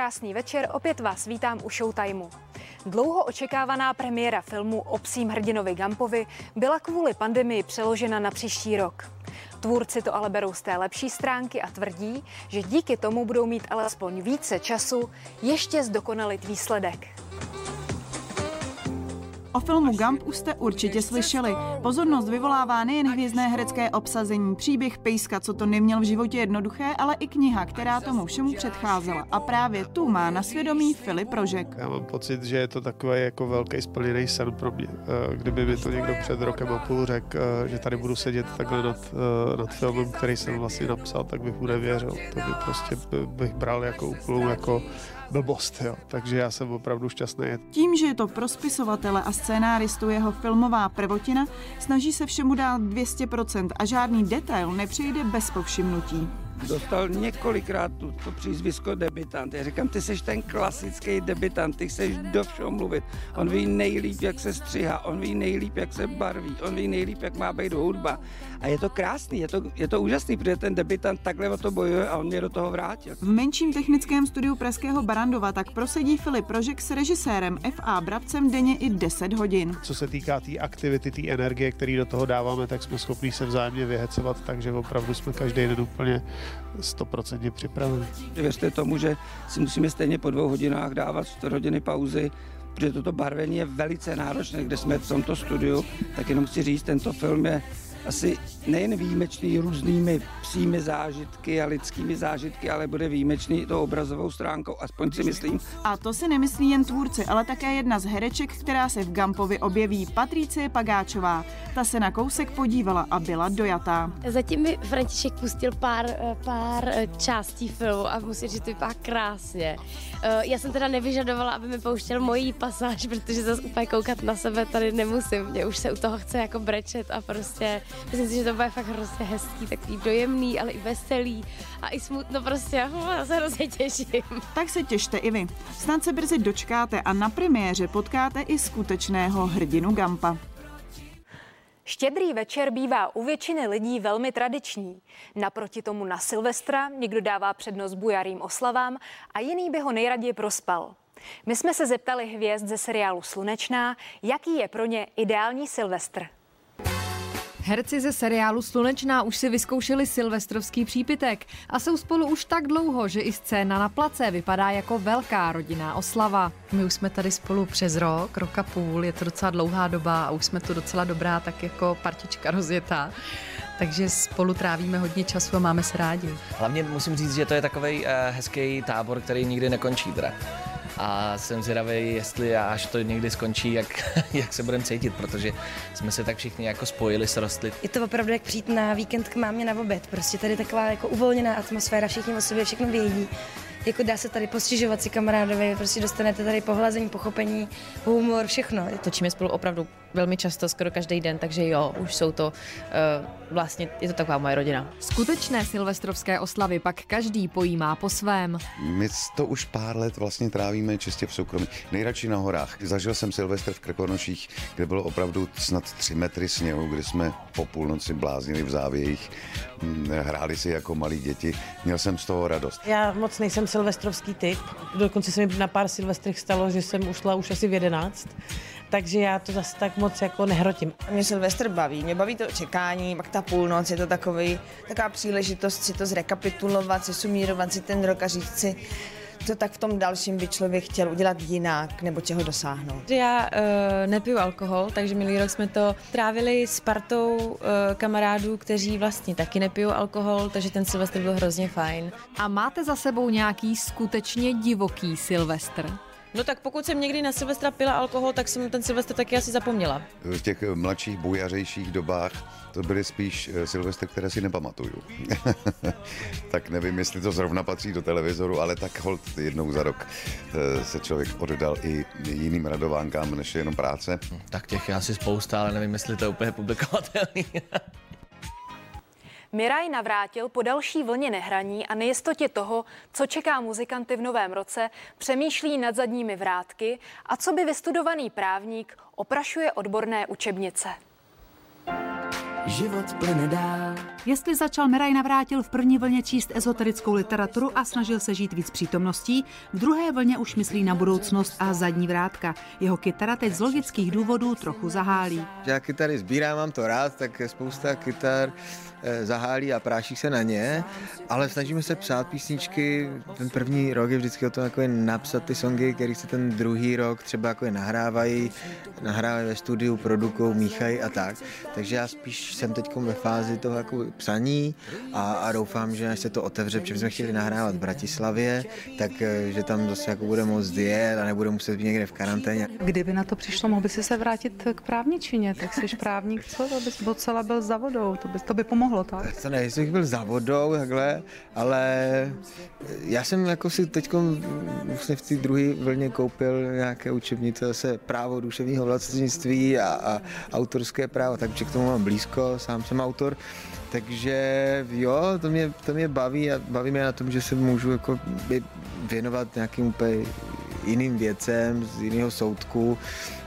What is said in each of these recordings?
krásný večer, opět vás vítám u Showtimeu. Dlouho očekávaná premiéra filmu o psím hrdinovi Gampovi byla kvůli pandemii přeložena na příští rok. Tvůrci to ale berou z té lepší stránky a tvrdí, že díky tomu budou mít alespoň více času ještě zdokonalit výsledek. O filmu Gump už jste určitě slyšeli. Pozornost vyvolává nejen hvězdné herecké obsazení, příběh Pejska, co to neměl v životě jednoduché, ale i kniha, která tomu všemu předcházela. A právě tu má na svědomí Filip Rožek. Já mám pocit, že je to takový jako velký splněný sen pro mě. Eh, kdyby mi to někdo před rokem a půl řekl, eh, že tady budu sedět takhle nad, eh, nad filmem, který jsem vlastně napsal, tak bych mu nevěřil. To by prostě bych bral jako úplnou jako blbost, jo. Takže já jsem opravdu šťastný. Tím, že je to pro spisovatele a scénáristu jeho filmová prvotina, snaží se všemu dát 200% a žádný detail nepřijde bez povšimnutí dostal několikrát tu, to přízvisko debitant. Já říkám, ty jsi ten klasický debitant, ty chceš do všeho mluvit. On ví nejlíp, jak se střihá, on ví nejlíp, jak se barví, on ví nejlíp, jak má být hudba. A je to krásný, je to, je to úžasný, protože ten debitant takhle o to bojuje a on mě do toho vrátil. V menším technickém studiu Pražského Barandova tak prosedí Filip Rožek s režisérem F.A. Brabcem denně i 10 hodin. Co se týká té tý aktivity, té energie, které do toho dáváme, tak jsme schopni se vzájemně vyhecovat, takže opravdu jsme každý den úplně stoprocentně připravený. Věřte tomu, že si musíme stejně po dvou hodinách dávat 4 hodiny pauzy, protože toto barvení je velice náročné, kde jsme v tomto studiu, tak jenom chci říct, tento film je asi nejen výjimečný různými psími zážitky a lidskými zážitky, ale bude výjimečný to obrazovou stránkou, aspoň si myslím. A to si nemyslí jen tvůrci, ale také jedna z hereček, která se v Gampovi objeví, Patricie Pagáčová. Ta se na kousek podívala a byla dojatá. Zatím mi František pustil pár, eh, pár eh, částí filmu a musím říct, že to vypadá krásně. Eh, já jsem teda nevyžadovala, aby mi pouštěl mojí pasáž, protože zase úplně koukat na sebe tady nemusím. Mě už se u toho chce jako brečet a prostě myslím si, že to bude fakt hrozně hezký, takový dojemný, ale i veselý a i smutno prostě. Já se hrozně těším. Tak se těšte i vy. Snad se brzy dočkáte a na premiéře potkáte i skutečného hrdinu Gampa. Štědrý večer bývá u většiny lidí velmi tradiční. Naproti tomu na Silvestra někdo dává přednost bujarým oslavám a jiný by ho nejraději prospal. My jsme se zeptali hvězd ze seriálu Slunečná, jaký je pro ně ideální Silvestr. Herci ze seriálu Slunečná už si vyzkoušeli silvestrovský přípitek a jsou spolu už tak dlouho, že i scéna na place vypadá jako velká rodinná oslava. My už jsme tady spolu přes rok, rok a půl, je to docela dlouhá doba a už jsme tu docela dobrá, tak jako partička rozjetá. Takže spolu trávíme hodně času a máme se rádi. Hlavně musím říct, že to je takový uh, hezký tábor, který nikdy nekončí teda a jsem zvědavý, jestli až to někdy skončí, jak, jak se budeme cítit, protože jsme se tak všichni jako spojili, srostli. Je to opravdu jak přijít na víkend k mámě na oběd, prostě tady taková jako uvolněná atmosféra, všichni o sobě všechno vědí jako dá se tady postěžovat si kamarádovi, prostě dostanete tady pohlazení, pochopení, humor, všechno. Točíme spolu opravdu velmi často, skoro každý den, takže jo, už jsou to uh, vlastně, je to taková moje rodina. Skutečné silvestrovské oslavy pak každý pojímá po svém. My to už pár let vlastně trávíme čistě v soukromí. Nejradši na horách. Zažil jsem Silvestr v Krkonoších, kde bylo opravdu snad tři metry sněhu, kde jsme po půlnoci bláznili v závějích, hm, hráli si jako malí děti. Měl jsem z toho radost. Já moc nejsem silvestrovský typ. Dokonce se mi na pár silvestrech stalo, že jsem ušla už asi v jedenáct takže já to zase tak moc jako nehrotím. Mě Silvestr baví, mě baví to čekání, pak ta půlnoc, je to takový, taková příležitost si to zrekapitulovat, si sumírovat si ten rok a říct si, co tak v tom dalším by člověk chtěl udělat jinak nebo čeho dosáhnout? Já uh, nepiju alkohol, takže minulý rok jsme to trávili s partou uh, kamarádů, kteří vlastně taky nepijou alkohol, takže ten Silvestr byl hrozně fajn. A máte za sebou nějaký skutečně divoký Silvestr? No tak pokud jsem někdy na Silvestra pila alkohol, tak jsem ten Silvestr taky asi zapomněla. V těch mladších, bujařejších dobách to byly spíš eh, Silvestry, které si nepamatuju. tak nevím, jestli to zrovna patří do televizoru, ale tak hold jednou za rok eh, se člověk oddal i jiným radovánkám, než jenom práce. Tak těch je asi spousta, ale nevím, jestli to je úplně publikovatelný. Miraj navrátil po další vlně nehraní a nejistotě toho, co čeká muzikanty v novém roce, přemýšlí nad zadními vrátky a co by vystudovaný právník oprašuje odborné učebnice. Život plyne dál Jestli začal Miraj Navrátil v první vlně číst ezoterickou literaturu a snažil se žít víc přítomností, v druhé vlně už myslí na budoucnost a zadní vrátka. Jeho kytara teď z logických důvodů trochu zahálí. Já kytary sbírám, mám to rád, tak spousta kytar eh, zahálí a práší se na ně, ale snažíme se psát písničky. Ten první rok je vždycky o tom jako je napsat ty songy, které se ten druhý rok třeba jako je nahrávají, nahrávají ve studiu, produkují, míchají a tak. Takže já spíš jsem teď ve fázi toho jako psaní a, a doufám, že až se to otevře, protože jsme chtěli nahrávat v Bratislavě, tak eh, že tam zase jako bude moc jet a nebude muset být někde v karanténě. Kdyby na to přišlo, mohl by si se vrátit k právničině, tak jsi právník, co? To bys docela byl za vodou, to by, to by pomohlo, tak? To ne, jestli bych byl za vodou takhle, ale já jsem jako si teď vlastně v té druhé vlně koupil nějaké učebnice zase právo duševního vlastnictví a, a autorské právo, takže k tomu mám blízko, sám jsem autor, takže jo, to mě, to mě baví a baví mě na tom, že se můžu jako věnovat nějakým úplně jiným věcem z jiného soudku,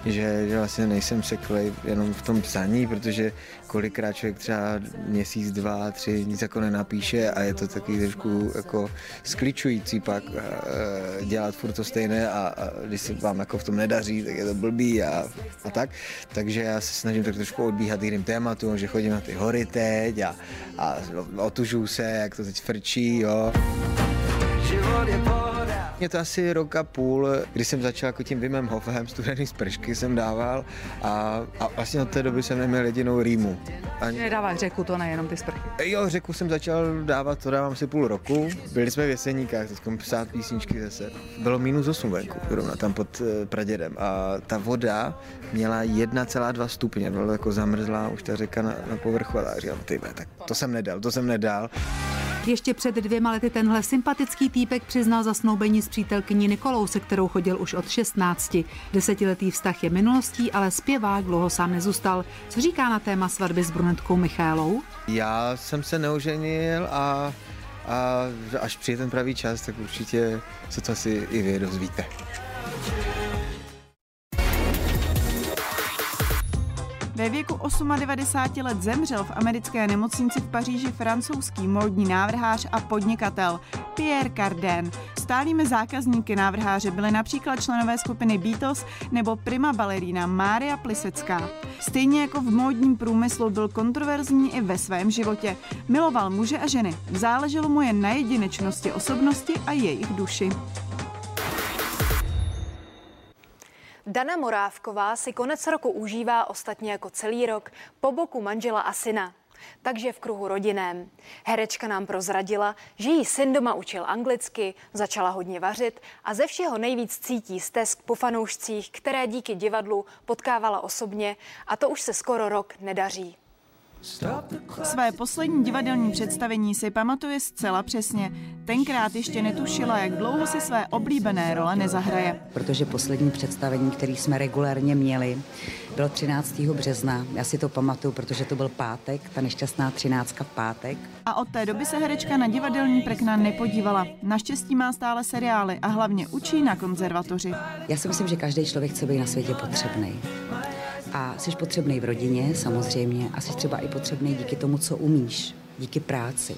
že, že vlastně nejsem seklej jenom v tom psaní, protože kolikrát člověk třeba měsíc, dva, tři nic jako nenapíše a je to taky trošku jako skličující pak uh, dělat furt to stejné a, a když se vám jako v tom nedaří, tak je to blbý a, a tak. Takže já se snažím tak trošku odbíhat jiným tématům, že chodím na ty hory teď a, a otužuju se, jak to teď frčí, jo. Život je je to asi rok a půl, kdy jsem začal jako tím Vimem Hofem, studený z pršky jsem dával a, a vlastně od té doby jsem neměl jedinou rýmu. Ani... Nedáváš řeku, to nejenom ty sprchy. Jo, řeku jsem začal dávat, to dávám si půl roku. Byli jsme v Jeseníkách, teď psát písničky zase. Bylo minus 8 venku, zrovna tam pod uh, Pradědem a ta voda měla 1,2 stupně, byla jako zamrzlá už ta řeka na, na povrchu a říkám, ty tak to jsem nedal, to jsem nedal. Ještě před dvěma lety tenhle sympatický týpek přiznal zasnoubení s přítelkyní Nikolou, se kterou chodil už od 16. Desetiletý vztah je minulostí, ale zpěvák dlouho sám nezůstal. Co říká na téma svatby s brunetkou Michálou? Já jsem se neoženil a, a až přijde ten pravý čas, tak určitě se to asi i vy dozvíte. Ve věku 98 let zemřel v americké nemocnici v Paříži francouzský módní návrhář a podnikatel Pierre Cardin. Stálými zákazníky návrháře byly například členové skupiny Beatles nebo prima balerína Mária Plisecká. Stejně jako v módním průmyslu byl kontroverzní i ve svém životě. Miloval muže a ženy. Záleželo mu jen na jedinečnosti osobnosti a jejich duši. Dana Morávková si konec roku užívá ostatně jako celý rok po boku manžela a syna. Takže v kruhu rodinném. Herečka nám prozradila, že jí syn doma učil anglicky, začala hodně vařit a ze všeho nejvíc cítí stesk po fanoušcích, které díky divadlu potkávala osobně a to už se skoro rok nedaří. Své poslední divadelní představení si pamatuje zcela přesně. Tenkrát ještě netušila, jak dlouho si své oblíbené role nezahraje. Protože poslední představení, který jsme regulérně měli, bylo 13. března. Já si to pamatuju, protože to byl pátek, ta nešťastná třináctka v pátek. A od té doby se herečka na divadelní prekna nepodívala. Naštěstí má stále seriály a hlavně učí na konzervatoři. Já si myslím, že každý člověk chce být na světě potřebný. A jsi potřebný v rodině samozřejmě a jsi třeba i potřebný díky tomu, co umíš, díky práci.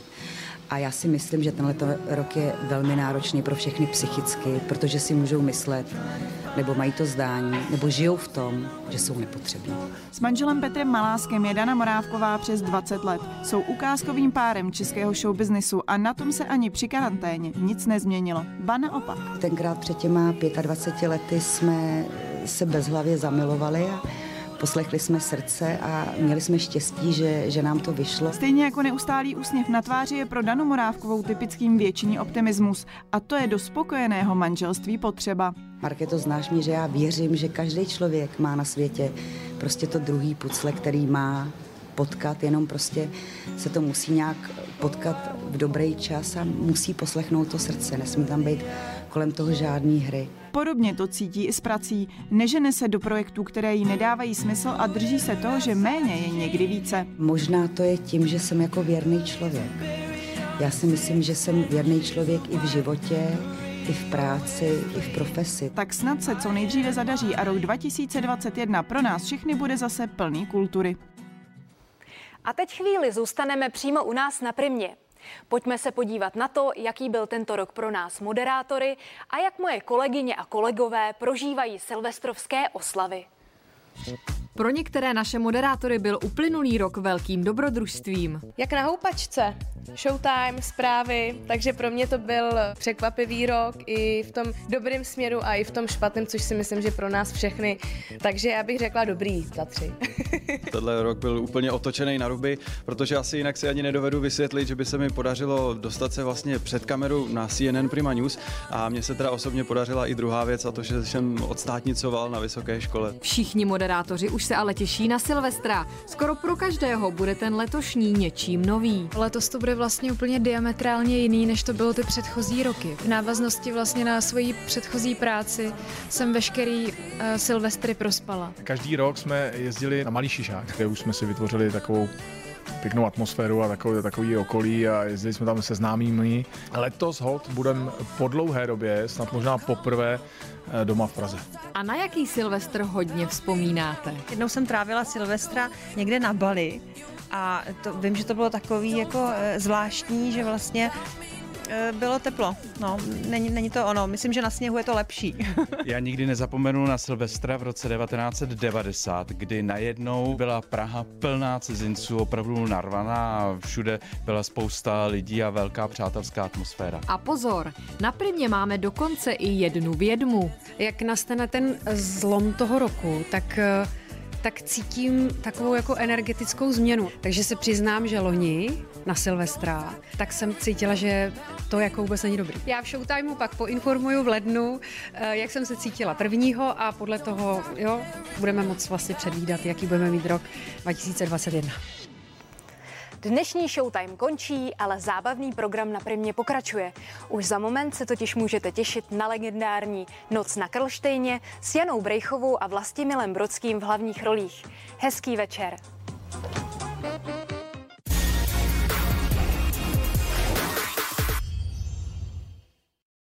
A já si myslím, že tenhle rok je velmi náročný pro všechny psychicky, protože si můžou myslet, nebo mají to zdání, nebo žijou v tom, že jsou nepotřební. S manželem Petrem Maláskem je Dana Morávková přes 20 let. Jsou ukázkovým párem českého showbiznisu a na tom se ani při karanténě nic nezměnilo. Ba naopak. Tenkrát před těma 25 lety jsme se bezhlavě zamilovali a poslechli jsme srdce a měli jsme štěstí, že, že nám to vyšlo. Stejně jako neustálý úsměv na tváři je pro Danu Morávkovou typickým většiný optimismus a to je do spokojeného manželství potřeba. to znáš mě, že já věřím, že každý člověk má na světě prostě to druhý pucle, který má potkat, jenom prostě se to musí nějak potkat v dobrý čas a musí poslechnout to srdce. Nesmí tam být kolem toho žádný hry. Podobně to cítí i s prací. Nežene se do projektů, které jí nedávají smysl a drží se toho, že méně je někdy více. Možná to je tím, že jsem jako věrný člověk. Já si myslím, že jsem věrný člověk i v životě, i v práci, i v profesi. Tak snad se co nejdříve zadaří a rok 2021 pro nás všechny bude zase plný kultury. A teď chvíli zůstaneme přímo u nás na Primě. Pojďme se podívat na to, jaký byl tento rok pro nás moderátory a jak moje kolegyně a kolegové prožívají silvestrovské oslavy. Pro některé naše moderátory byl uplynulý rok velkým dobrodružstvím. Jak na houpačce. Showtime, zprávy, takže pro mě to byl překvapivý rok i v tom dobrém směru a i v tom špatném, což si myslím, že pro nás všechny. Takže já bych řekla dobrý za tři. Tenhle rok byl úplně otočený na ruby, protože asi jinak si ani nedovedu vysvětlit, že by se mi podařilo dostat se vlastně před kameru na CNN Prima News a mně se teda osobně podařila i druhá věc a to, že jsem odstátnicoval na vysoké škole. Všichni moderátoři už se ale těší na Silvestra. Skoro pro každého bude ten letošní něčím nový. Letos to bude vlastně úplně diametrálně jiný, než to bylo ty předchozí roky. V návaznosti vlastně na svoji předchozí práci jsem veškerý uh, Silvestry prospala. Každý rok jsme jezdili na Malý Šišák, kde už jsme si vytvořili takovou pěknou atmosféru a takový, takový okolí a jezdili jsme tam se známými. Letos hod budeme po dlouhé době, snad možná poprvé, eh, doma v Praze. A na jaký Silvestr hodně vzpomínáte? Jednou jsem trávila Silvestra někde na Bali a to, vím, že to bylo takový jako e, zvláštní, že vlastně bylo teplo. No, není, není to ono. Myslím, že na sněhu je to lepší. Já nikdy nezapomenu na Silvestra v roce 1990, kdy najednou byla Praha plná cizinců, opravdu narvaná a všude byla spousta lidí a velká přátelská atmosféra. A pozor, na primě máme dokonce i jednu vědmu. Jak nastane ten zlom toho roku, tak e, tak cítím takovou jako energetickou změnu. Takže se přiznám, že loni na Silvestra, tak jsem cítila, že to jako vůbec není dobrý. Já v Showtimeu pak poinformuju v lednu, eh, jak jsem se cítila prvního a podle toho jo, budeme moc vlastně předvídat, jaký budeme mít rok 2021. Dnešní Showtime končí, ale zábavný program na Primě pokračuje. Už za moment se totiž můžete těšit na legendární Noc na Krlštejně s Janou Brejchovou a Vlastimilem Brodským v hlavních rolích. Hezký večer.